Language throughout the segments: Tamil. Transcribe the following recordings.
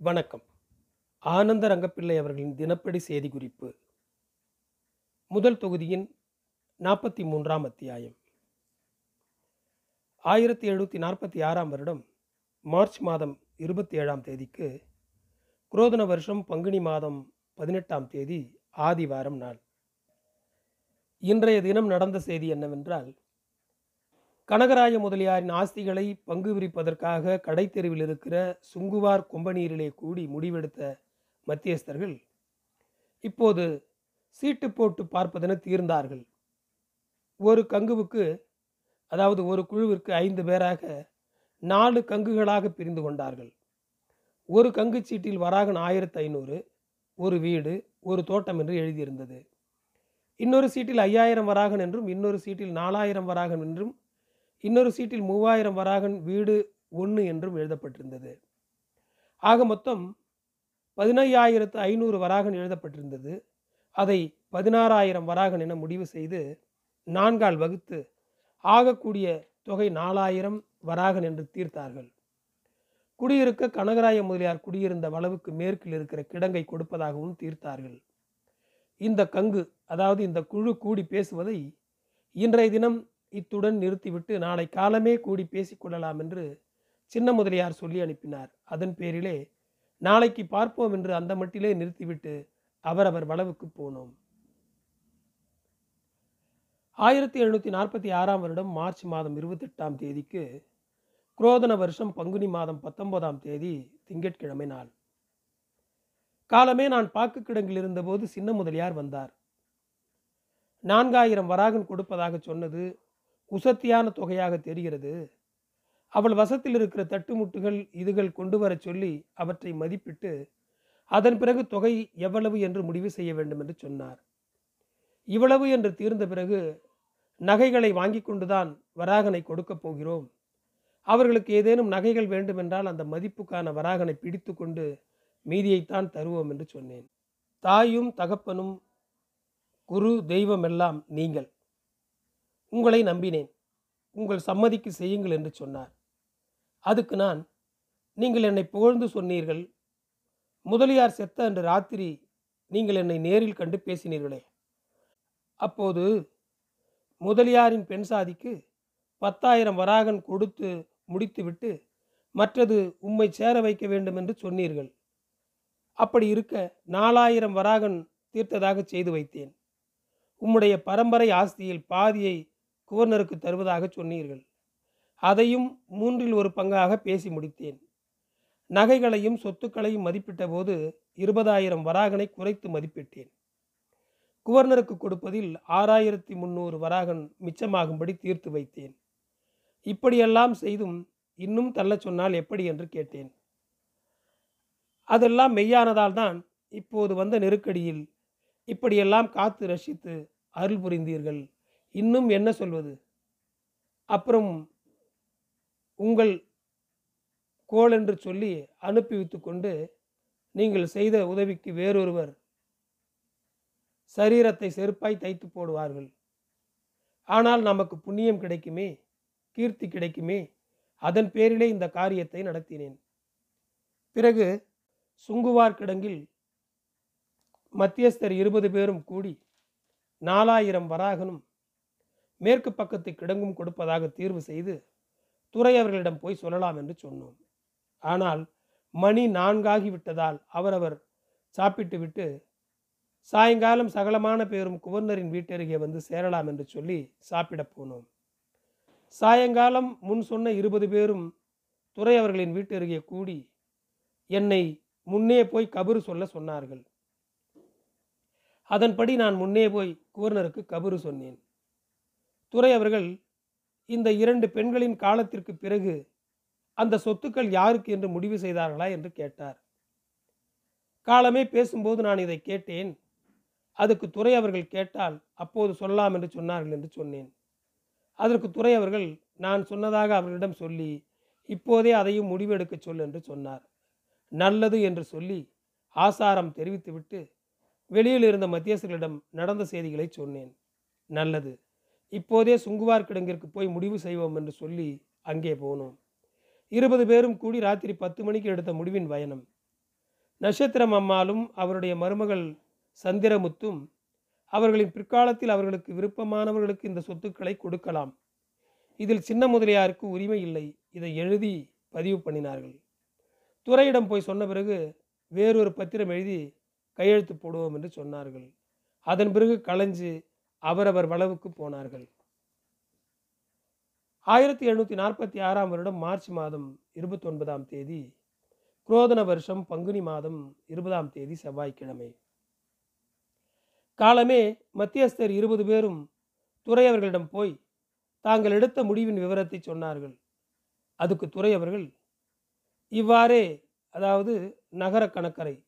வணக்கம். ஆனந்த ரங்கப்பிள்ளை அவர்களின் தினப்படி செய்தி குறிப்பு. முதல் தொகுதியின் நாற்பத்தி மூன்றாம் அத்தியாயம். ஆயிரத்தி எழுநூற்றி நாற்பத்தி ஆறாம் வருடம் மார்ச் மாதம் இருபத்தி ஏழாம் தேதிக்கு குரோதன வருஷம் பங்குனி மாதம் பதினெட்டாம் தேதி ஆதிவாரம் நாள். இன்றைய தினம் நடந்த செய்தி என்னவென்றால் கனகராய முதலியாரின் ஆஸ்திகளை பங்கு விரிப்பதற்காக கடைத்தெருவில் இருக்கிற சுங்குவார் கொம்பநீரிலே கூடி முடிவெடுத்த மத்தியஸ்தர்கள் இப்போது சீட்டு போட்டு பார்ப்பதென தீர்ந்தார்கள். ஒரு கங்குவுக்கு அதாவது ஒரு குழுவிற்கு ஐந்து பேராக நாலு கங்குகளாக பிரிந்து கொண்டார்கள். ஒரு கங்கு சீட்டில் வராகன் ஆயிரத்து ஐநூறு ஒரு வீடு ஒரு தோட்டம் என்று எழுதியிருந்தது. இன்னொரு சீட்டில் ஐயாயிரம் வராகன் என்றும் இன்னொரு சீட்டில் நாலாயிரம் வராகன் என்றும் இன்னொரு சீட்டில் மூவாயிரம் வராகன் வீடு ஒன்று என்றும் எழுதப்பட்டிருந்தது. ஆக மொத்தம் பதினையாயிரத்து ஐநூறு வராகன் எழுதப்பட்டிருந்தது. அதை பதினாறாயிரம் வராகன் என முடிவு செய்து நான்கால் வகுத்து ஆகக்கூடிய தொகை நாலாயிரம் வராகன் என்று தீர்த்தார்கள். குடியிருக்க கனகராய முதலியார் குடியிருந்த வளவுக்கு மேற்கில் இருக்கிற கிடங்கை கொடுப்பதாகவும் தீர்த்தார்கள். இந்த கங்கு அதாவது இந்த குழு கூடி பேசுவதை இன்றைய தினம் இத்துடன் நிறுத்திவிட்டு நாளை காலமே கூடி பேசிக்கொள்ளலாம் என்று சின்ன முதலியார் சொல்லி அனுப்பினார். அதன் பேரிலே நாளைக்கு பார்ப்போம் என்று அந்த மட்டிலே நிறுத்திவிட்டு அவரவர் வளவுக்கு போனோம். ஆயிரத்தி எழுநூற்றி நாற்பத்தி ஆறாம் வருடம் மார்ச் மாதம் இருபத்தெட்டாம் தேதிக்கு குரோதன வருஷம் பங்குனி மாதம் பத்தொன்பதாம் தேதி திங்கட்கிழமை நாள். காலமே நான் பாக்கு கிடங்கில் இருந்தபோது சின்ன முதலியார் வந்தார். நான்காயிரம் வராகன் கொடுப்பதாக சொன்னது உசத்தியான தொகையாக தெரிகிறது. அவள் வசத்தில் இருக்கிற தட்டுமுட்டுகள் இதுகள் கொண்டு வரச் சொல்லி அவற்றை மதிப்பிட்டு அதன் பிறகு தொகை எவ்வளவு என்று முடிவு செய்ய வேண்டும் என்று சொன்னார். இவ்வளவு என்று தீர்ந்த பிறகு நகைகளை வாங்கி கொண்டுதான் வராகனை கொடுக்கப் போகிறோம். அவர்களுக்கு ஏதேனும் நகைகள் வேண்டுமென்றால் அந்த மதிப்புக்கான வராகனை பிடித்து கொண்டு மீதியைத்தான் தருவோம் என்று சொன்னேன். தாயும் தகப்பனும் குரு தெய்வம் எல்லாம் நீங்கள். உங்களை நம்பினேன். உங்கள் சம்மதிக்கு செய்யுங்கள் என்று சொன்னார். அதுக்கு நான் நீங்கள் என்னை புகழ்ந்து சொன்னீர்கள். முதலியார் செத்த அன்று ராத்திரி நீங்கள் என்னை நேரில் கண்டு பேசினீர்களே. அப்போது முதலியாரின் பெண் சாதிக்கு பத்தாயிரம் வராகன் கொடுத்து முடித்துவிட்டு மற்றது உம்மை சேர வைக்க வேண்டும் என்று சொன்னீர்கள். அப்படி இருக்க நாலாயிரம் வராகன் தீர்த்ததாக செய்து வைத்தேன். உம்முடைய பரம்பரை ஆஸ்தியில் பாதியை குவர்னருக்கு தருவதாக சொன்னீர்கள். அதையும் மூன்றில் ஒரு பங்காக பேசி முடித்தேன். நகைகளையும் சொத்துக்களையும் மதிப்பிட்ட போது இருபதாயிரம் வராகனை குறைத்து மதிப்பிட்டேன். குவர்னருக்கு கொடுப்பதில் ஆறாயிரத்தி முந்நூறு வராகன் மிச்சமாகும்படி தீர்த்து வைத்தேன். இப்படியெல்லாம் செய்தும் இன்னும் தள்ளச் சொன்னால் எப்படி என்று கேட்டேன். அதெல்லாம் மெய்யானதால் தான் இப்போது வந்த நெருக்கடியில் இப்படியெல்லாம் காத்து ரசித்து அருள் புரிந்தீர்கள். இன்னும் என்ன சொல்வது? அப்புறம் உங்கள் கோல் என்று சொல்லி அனுப்பி வைத்து கொண்டு நீங்கள் செய்த உதவிக்கு வேறொருவர் சரீரத்தை செருப்பாய் தைத்து போடுவார்கள். ஆனால் நமக்கு புண்ணியம் கிடைக்குமே கீர்த்தி கிடைக்குமே அதன் பேரிலே இந்த காரியத்தை நடத்தினேன். பிறகு சுங்குவார் கிடங்கில் மத்தியஸ்தர் இருபது பேரும் கூடி நாலாயிரம் வராகனும் மேற்கு பக்கத்து கிடங்கும் கொடுப்பதாக தீர்வு செய்து துறை அவர்களிடம் போய் சொல்லலாம் என்று சொன்னோம். ஆனால் மணி நான்காகி விட்டதால் அவரவர் சாப்பிட்டு விட்டு சாயங்காலம் சகலமான பேரும் குவர்னரின் வீட்டருகே வந்து சேரலாம் என்று சொல்லி சாப்பிட போனோம். சாயங்காலம் முன் சொன்ன இருபது பேரும் துறை அவர்களின் வீட்டருகே கூடி என்னை முன்னே போய் கபரு சொல்ல சொன்னார்கள். அதன்படி நான் முன்னே போய் குவர்னருக்கு கபரு சொன்னேன். துறை அவர்கள் இந்த இரண்டு பெண்களின் காலத்திற்கு பிறகு அந்த சொத்துக்கள் யாருக்கு என்று முடிவு செய்தார்களா என்று கேட்டார். காலமே பேசும்போது நான் இதை கேட்டேன். அதுக்கு துறை அவர்கள் கேட்டால் அப்போது சொல்லலாம் என்று சொன்னார்கள் என்று சொன்னேன். அதற்கு துறை அவர்கள் நான் சொன்னதாக அவர்களிடம் சொல்லி இப்போதே அதையும் முடிவெடுக்க சொல் என்று சொன்னார். நல்லது என்று சொல்லி ஆசாரம் தெரிவித்துவிட்டு வெளியில் இருந்த மத்தியஸ்தர்களிடம் நடந்த செய்திகளை சொன்னேன். நல்லது. இப்போதே சுங்குவார் கிடங்கிற்கு போய் முடிவு செய்வோம் என்று சொல்லி அங்கே போனோம். இருபது பேரும் கூடி ராத்திரி பத்து மணிக்கு எடுத்த முடிவின் பயணம். நட்சத்திரம் அம்மாளும் அவருடைய மருமகள் சந்திரமுத்தும் அவர்களின் பிற்காலத்தில் அவர்களுக்கு விருப்பமானவர்களுக்கு இந்த சொத்துக்களை கொடுக்கலாம். இதில் சின்ன முதலியாருக்கு உரிமை இல்லை. இதை எழுதி பதிவு பண்ணினார்கள். துறையிடம் போய் சொன்ன பிறகு வேறொரு பத்திரம் எழுதி கையெழுத்து போடுவோம் என்று சொன்னார்கள். அதன் பிறகு களைஞ்சு அவரவர் வளவுக்கு போனார்கள். ஆயிரத்தி எழுநூற்றி நாற்பத்தி ஆறாம் வருடம் மார்ச் மாதம் இருபத்தி ஒன்பதாம் தேதி குரோதன வருஷம் பங்குனி மாதம் இருபதாம் தேதி செவ்வாய்க்கிழமை. காலமே மத்தியஸ்தர் இருபது பேரும் துறையவர்களிடம் போய் தாங்கள் எடுத்த முடிவின் விவரத்தை சொன்னார்கள். அதுக்கு துறையவர்கள் இவ்வாறே அதாவது நகர கணக்கரை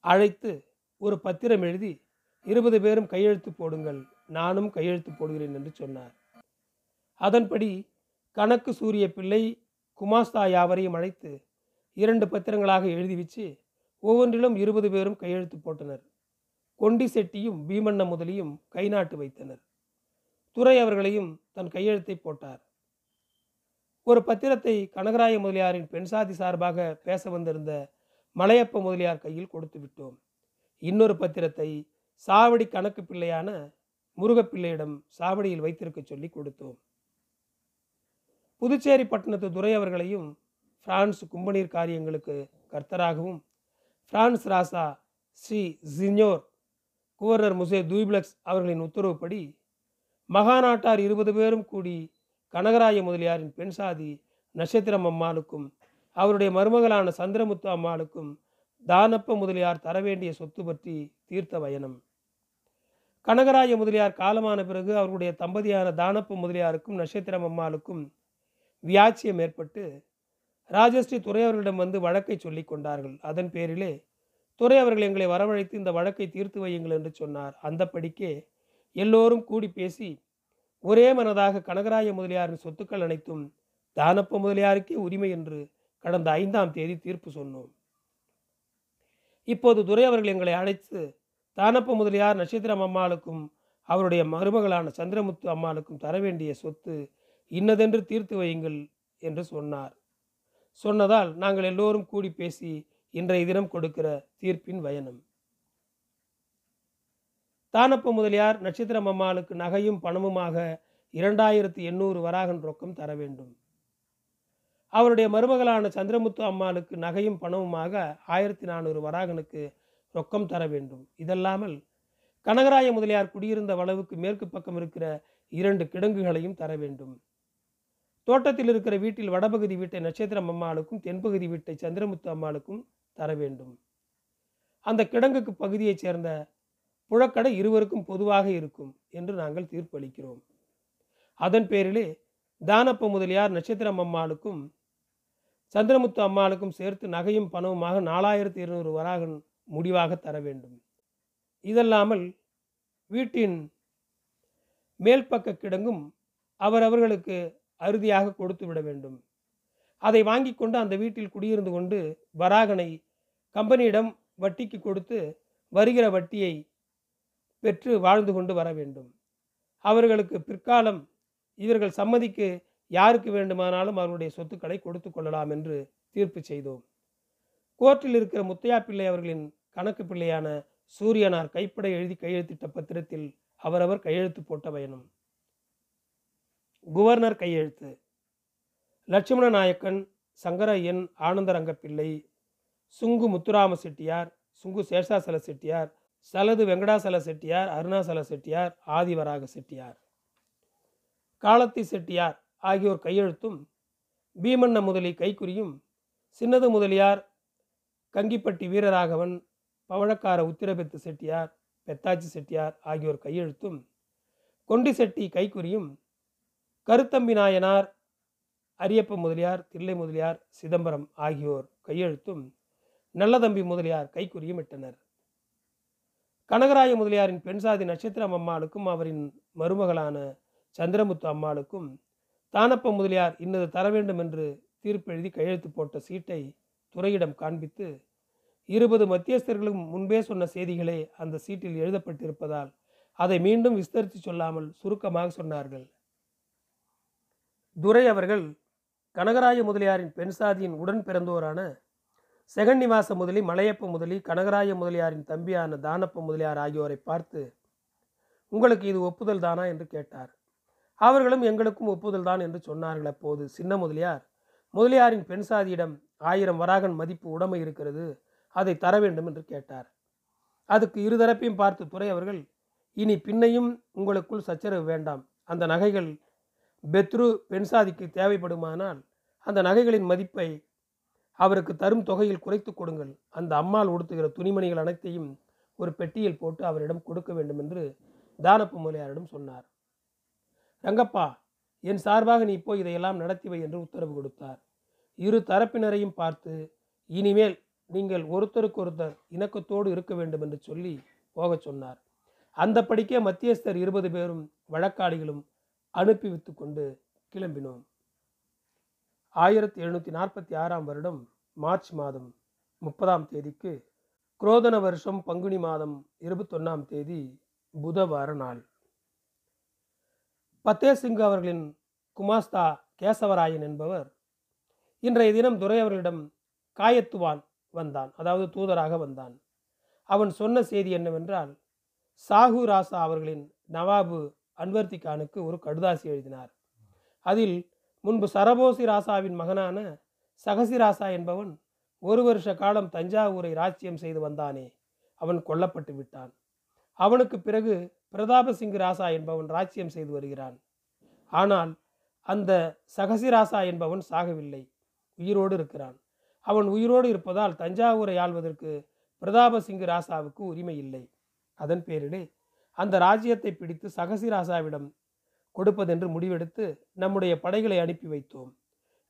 அழைத்து ஒரு பத்திரம் எழுதி இருபது பேரும் கையெழுத்து போடுங்கள். நானும் கையெழுத்து போடுகிறேன் என்று சொன்னார். அதன்படி கணக்கு சூரிய பிள்ளை குமாஸ்தா யாவரையும் அழைத்து இரண்டு பத்திரங்களாக எழுதி வச்சு ஒவ்வொன்றிலும் இருபது பேரும் கையெழுத்து போட்டனர். கொண்டி செட்டியும் பீமண்ண முதலியும் கை நாட்டு வைத்தனர். துறை அவர்களையும் தன் கையெழுத்தை போட்டார். ஒரு பத்திரத்தை கனகராய முதலியாரின் பெண்சாதி சார்பாக பேச வந்திருந்த மலையப்ப முதலியார் கையில் கொடுத்து விட்டோம். இன்னொரு பத்திரத்தை சாவடி கணக்கு பிள்ளையான முருகப்பிள்ளையிடம் சாவடியில் வைத்திருக்க சொல்லி கொடுத்தோம். புதுச்சேரி பட்டணத்து துரை அவர்களையும் பிரான்ஸ் கும்பநீர் காரியங்களுக்கு கர்த்தராகவும் பிரான்ஸ் ராசா ஸ்ரீ ஜினோர் குவர்னர் முசே தூய்பிளக்ஸ் அவர்களின் உத்தரவுப்படி மகாநாட்டார் இருபது பேரும் கூடி கனகராய முதலியாரின் பெண் சாதி நட்சத்திரம் அம்மாளுக்கும் அவருடைய மருமகளான சந்திரமுத்து அம்மாளுக்கும் தானப்ப முதலியார் தர வேண்டிய சொத்து பற்றி தீர்த்த பயணம் கனகராய முதலியார் காலமான பிறகு அவருடைய தம்பதியான தானப்ப முதலியாருக்கும் நட்சத்திரம் அம்மாளுக்கும் வியாச்சியம் ஏற்பட்டு ராஜஸ்ரீ துறை அவர்களிடம் வந்து வழக்கை சொல்லி கொண்டார்கள். அதன் பேரிலே துறை அவர்கள் எங்களை வரவழைத்து இந்த வழக்கை தீர்த்து வையுங்கள் என்று சொன்னார். அந்த படிக்கே எல்லோரும் கூடி பேசி ஒரே மனதாக கனகராய முதலியாரின் சொத்துக்கள் அனைத்தும் தானப்ப முதலியாருக்கே உரிமை என்று கடந்த ஐந்தாம் தேதி தீர்ப்பு சொன்னோம். இப்போது துரை அவர்கள் எங்களை அழைத்து தானப்ப முதலியார் நட்சத்திரம் அம்மாளுக்கும் அவருடைய மருமகளான சந்திரமுத்து அம்மாளுக்கும் தர வேண்டிய சொத்து இன்னதென்று தீர்த்து வையுங்கள் என்று சொன்னார். சொன்னதால் நாங்கள் எல்லோரும் கூடி பேசி இன்றைய தினம் கொடுக்கிற தீர்ப்பின் பயணம். தானப்ப முதலியார் நட்சத்திரம் அம்மாளுக்கு நகையும் பணமுமாக இரண்டாயிரத்தி எண்ணூறு வராகன் ரொக்கம் தர வேண்டும். அவருடைய மருமகளான சந்திரமுத்து அம்மாளுக்கு நகையும் பணமுமாக ஆயிரத்தி நானூறு வராகனுக்கு ரொக்கம் தர வேண்டும். இதல்லாமல் கனகராய முதலியார் குடியிருந்த வளவுக்கு மேற்கு பக்கம் இருக்கிற இரண்டு கிடங்குகளையும் தர வேண்டும். தோட்டத்தில் இருக்கிற வீட்டில் வடபகுதி வீட்டை நட்சத்திரம் அம்மாளுக்கும் தென்பகுதி வீட்டை சந்திரமுத்து அம்மாளுக்கும் தர வேண்டும். அந்த கிடங்குக்கு பகுதியைச் சேர்ந்த புழக்கடை இருவருக்கும் பொதுவாக இருக்கும் என்று நாங்கள் தீர்ப்பளிக்கிறோம். அதன் பேரிலே தானப்ப முதலியார் நட்சத்திரம் அம்மாளுக்கும் சந்திரமுத்து அம்மாளுக்கும் சேர்த்து நகையும் பணவுமாக நாலாயிரத்தி இருநூறு வராகன் முடிவாக தர வேண்டும். இதல்லாமல் வீட்டின் மேல் பக்க கிடங்கும் அவரவர்களுக்கு அறுதியாக கொடுத்து விட வேண்டும். அதை வாங்கி கொண்டு அந்த வீட்டில் குடியிருந்து கொண்டு வராகனை கம்பெனியிடம் வட்டிக்கு கொடுத்து வருகிற வட்டியை பெற்று வாழ்ந்து கொண்டு வர வேண்டும். அவர்களுக்கு பிற்காலம் இவர்கள் சம்மதிக்கு யாருக்கு வேண்டுமானாலும் அவருடைய சொத்துக்களை கொடுத்து கொள்ளலாம் என்று தீர்ப்பு செய்தோம். கோர்ட்டில் இருக்கிற முத்தையா பிள்ளை அவர்களின் கணக்கு பிள்ளையான சூரியனார் கைப்பட எழுதி கையெழுத்திட்ட பத்திரத்தில் அவரவர் கையெழுத்து போட்ட பயணம் குவர்னர் கையெழுத்து. லட்சுமண நாயக்கன் சங்கரையன் ஆனந்தரங்கப்பிள்ளை சுங்கு முத்துராம செட்டியார் சுங்கு சேஷாசல செட்டியார் சலது வெங்கடாசல செட்டியார் அருணாசல செட்டியார் ஆதிவராக செட்டியார் காலத்தி செட்டியார் ஆகியோர் கையெழுத்தும் பீமண்ண முதலி கைக்குறியும் சின்னது முதலியார் கங்கிப்பட்டி வீரராகவன் பவழக்கார உத்திரபெத்து செட்டியார் பெத்தாச்சி செட்டியார் ஆகியோர் கையெழுத்தும் கொண்டி செட்டி கைக்குறியும் கருத்தம்பி நாயனார் அரியப்ப முதலியார் தில்லை முதலியார் சிதம்பரம் ஆகியோர் கையெழுத்தும் நல்லதம்பி முதலியார் கைக்குறியும் இட்டனர். கனகராய முதலியாரின் பெண்சாதி நட்சத்திரம் அம்மாளுக்கும் அவரின் மருமகளான சந்திரமுத்து அம்மாளுக்கும் தானப்ப முதலியார் இன்னது தர வேண்டும் என்று தீர்ப்பெழுதி கையெழுத்து போட்ட சீட்டை துறையிடம் காண்பித்து இருபது மத்தியஸ்தர்களும் முன்பே சொன்ன செய்திகளே அந்த சீட்டில் எழுதப்பட்டிருப்பதால் அதை மீண்டும் விஸ்தரித்து சொல்லாமல் சுருக்கமாக சொன்னார்கள். துரை அவர்கள் கனகராய முதலியாரின் பெண் சாதியின் உடன் பிறந்தோரான செகன்னிவாச முதலி மலையப்ப முதலி கனகராய முதலியாரின் தம்பியான தானப்ப முதலியார் ஆகியோரை பார்த்து உங்களுக்கு இது ஒப்புதல் தானா? என்று கேட்டார். அவர்களும் எங்களுக்கும் ஒப்புதல் தான் என்று சொன்னார்கள். அப்போது சின்ன முதலியார் முதலியாரின் பெண் சாதியிடம் ஆயிரம் வராகன் மதிப்பு உடமை இருக்கிறது. அதை தர வேண்டும் என்று கேட்டார். அதுக்கு இருதரப்பையும் பார்த்து துறை அவர்கள் இனி பின்னையும் உங்களுக்குள் சச்சரவு வேண்டாம். அந்த நகைகள் பெத்ரு பெண் சாதிக்கு தேவைப்படுமானால் அந்த நகைகளின் மதிப்பை அவருக்கு தரும் தொகையில் குறைத்து கொடுங்கள். அந்த அம்மாள் உடுத்துகிற துணிமணிகள் அனைத்தையும் ஒரு பெட்டியில் போட்டு அவரிடம் கொடுக்க வேண்டும் என்று தானப்பு முதலியாரிடம் சொன்னார். ரங்கப்பா என் சார்பாக நீ போய் இதையெல்லாம் நடத்தி வை என்று உத்தரவு கொடுத்தார். இரு தரப்பினரையும் பார்த்து இனிமேல் நீங்கள் ஒருத்தருக்கொருத்தர் இணக்கத்தோடு இருக்க வேண்டும் என்று சொல்லி போகச் சொன்னார். அந்த படிக்கே மத்தியஸ்தர் இருபது பேரும் வழக்காடிகளும் அனுப்பி வைத்து கொண்டு கிளம்பினோம். ஆயிரத்தி எழுநூற்றி நாற்பத்தி ஆறாம் வருடம் மார்ச் மாதம் முப்பதாம் தேதிக்கு குரோதன வருஷம் பங்குனி மாதம் இருபத்தொன்னாம் தேதி புதவார நாள். பத்தேசிங் அவர்களின் குமாஸ்தா கேசவராயன் என்பவர் இன்றைய தினம் துரை அவர்களிடம் காயத்துவான் வந்தான். அதாவது தூதராக வந்தான். அவன் சொன்ன செய்தி என்னவென்றால் சாகு ராசா அவர்களின் நவாபு அன்வர்த்தி கானுக்கு ஒரு கடுதாசி எழுதினார். அதில் முன்பு சரபோசி ராசாவின் மகனான சகசி ராசா என்பவன் ஒரு வருஷ காலம் தஞ்சாவூரை ராஜ்யம் செய்து வந்தானே அவன் கொல்லப்பட்டு விட்டான். அவனுக்கு பிறகு பிரதாபசிங் ராசா என்பவன் ராஜ்யம் செய்து வருகிறான். ஆனால் அந்த சகசி ராசா என்பவன் சாகவில்லை உயிரோடு இருக்கிறான். அவன் உயிரோடு இருப்பதால் தஞ்சாவூரை ஆள்வதற்கு பிரதாபசிங்கு ராசாவுக்கு உரிமை இல்லை. அதன் பேரிலே அந்த ராஜ்யத்தை பிடித்து சகசி ராசாவிடம் கொடுப்பதென்று முடிவெடுத்து நம்முடைய படைகளை அனுப்பி வைத்தோம்.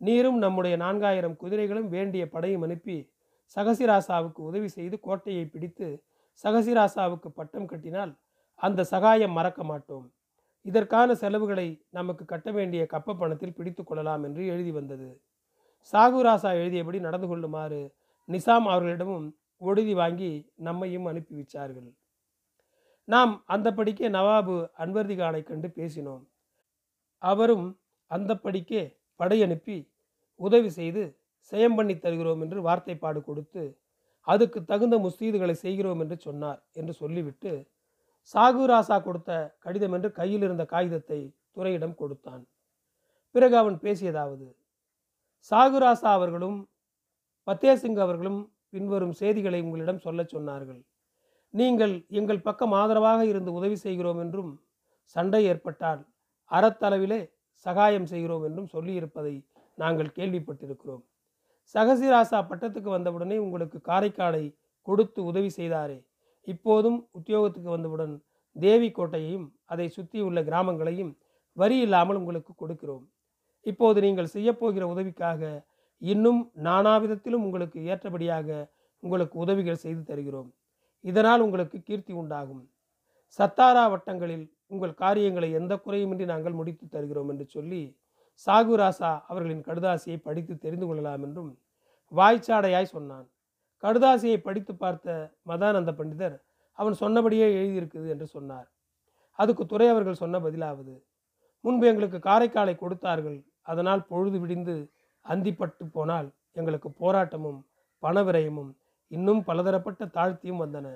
நீரும் நம்முடைய நான்காயிரம் குதிரைகளும் வேண்டிய படையும் அனுப்பி சகசிராசாவுக்கு உதவி செய்து கோட்டையை பிடித்து சகசிராசாவுக்கு பட்டம் கட்டினால் அந்த சகாயம் மறக்க மாட்டோம். இதற்கான செலவுகளை நமக்கு கட்ட வேண்டிய கப்ப பணத்தில் பிடித்து கொள்ளலாம் என்று எழுதி வந்தது. சாகுராசா எழுதியபடி நடந்து கொள்ளுமாறு நிசாம் அவர்களிடமும் ஒடுதி வாங்கி நம்மையும் அனுப்பி வச்சார்கள் நாம் அந்தப்படிக்கே நவாபு அன்வர்தி கானை கண்டு பேசினோம். அவரும் அந்தப்படிக்கே படையனுப்பி உதவி செய்து செயம் பண்ணி தருகிறோம் என்று வார்த்தைப்பாடு கொடுத்து அதுக்கு தகுந்த முஸ்தீதுகளை செய்கிறோம் என்று சொன்னார் என்று சொல்லிவிட்டு சாகுராசா கொடுத்த கடிதம் என்று கையில் இருந்த காகிதத்தை துறையிடம் கொடுத்தான். பிறகு அவன் பேசியதாவது சாகுராசா அவர்களும் பத்தேசிங் அவர்களும் பின்வரும் செய்திகளை உங்களிடம் சொல்லச் சொன்னார்கள். நீங்கள் எங்கள் பக்கம் ஆதரவாக இருந்து உதவி செய்கிறோம் என்றும் சண்டை ஏற்பட்டால் அறத்தளவிலே சகாயம் செய்கிறோம் என்றும் சொல்லியிருப்பதை நாங்கள் கேள்விப்பட்டிருக்கிறோம். சகசிராசா பட்டத்துக்கு வந்தவுடனே உங்களுக்கு காரைக்காலை கொடுத்து உதவி செய்தாரே. இப்போதும் உத்தியோகத்துக்கு வந்தவுடன் தேவி கோட்டையையும் அதை சுற்றியுள்ள கிராமங்களையும் வரி இல்லாமல் உங்களுக்கு கொடுக்கிறோம். இப்போது நீங்கள் செய்யப்போகிற உதவிக்காக இன்னும் நானாவிதத்திலும் உங்களுக்கு ஏற்றபடியாக உங்களுக்கு உதவிகள் செய்து தருகிறோம். இதனால் உங்களுக்கு கீர்த்தி உண்டாகும். சத்தாரா வட்டங்களில் உங்கள் காரியங்களை எந்த குறையுமின்றி நாங்கள் முடித்து தருகிறோம் என்று சொல்லி சாகுராசா அவர்களின் கடுதாசியை படித்து தெரிந்து கொள்ளலாம் என்றும் வாய்ச்சாடையாய் சொன்னான். கடுதாசியை படித்து பார்த்த மதானந்த பண்டிதர் அவன் சொன்னபடியே எழுதியிருக்குது என்று சொன்னார். அதுக்கு துறை அவர்கள் சொன்ன பதிலாவது முன்பு எங்களுக்கு காரைக்காலை கொடுத்தார்கள் அதனால் பொழுது விடிந்து அந்திப்பட்டு போனால் எங்களுக்கு போராட்டமும் பணவிரயமும் இன்னும் பலதரப்பட்ட தாழ்த்தியும் வந்தன.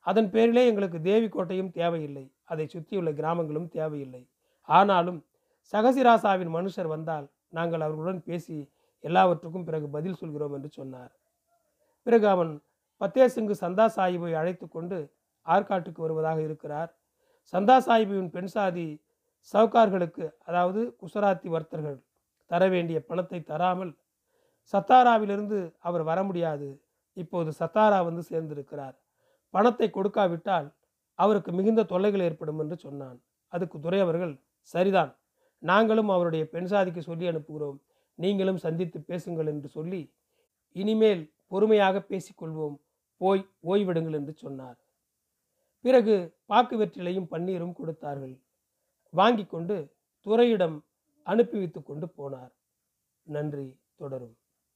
அதன் பேரிலே எங்களுக்கு தேவி கோட்டையும் தேவையில்லை. அதை சுற்றியுள்ள கிராமங்களும் தேவையில்லை. ஆனாலும் சகசிராசாவின் மனுஷர் வந்தால் நாங்கள் அவர்களுடன் பேசி எல்லாவற்றுக்கும் பிறகு பதில் சொல்கிறோம் என்று சொன்னார். பிறகு அவன் பத்தேசிங்கு சந்தா சாஹிபை அழைத்து கொண்டு ஆற்காட்டுக்கு வருவதாக இருக்கிறார். சந்தா சாஹிபின் பெண் சாதி சவுக்கார்களுக்கு அதாவது குசராத்தி வர்த்தர்கள் தர வேண்டிய பணத்தை தராமல் சத்தாராவிலிருந்து அவர் வர முடியாது. இப்போது சத்தாரா வந்து சேர்ந்திருக்கிறார். பணத்தை கொடுக்காவிட்டால் அவருக்கு மிகுந்த தொல்லைகள் ஏற்படும் என்று சொன்னான். அதுக்கு துரை அவர்கள் சரிதான் நாங்களும் அவருடைய பெண் சாதிக்கு சொல்லி அனுப்புகிறோம். நீங்களும் சந்தித்து பேசுங்கள் என்று சொல்லி இனிமேல் பொறுமையாக பேசிக்கொள்வோம். போய் ஓய்விடுங்கள் என்று சொன்னார். பிறகு பாக்கு வெற்றிலையும் பன்னீரும் கொடுத்தார்கள். வாங்கி கொண்டு துறையிடம் அனுப்பி வைத்து கொண்டு போனார். நன்றி தொடரும்.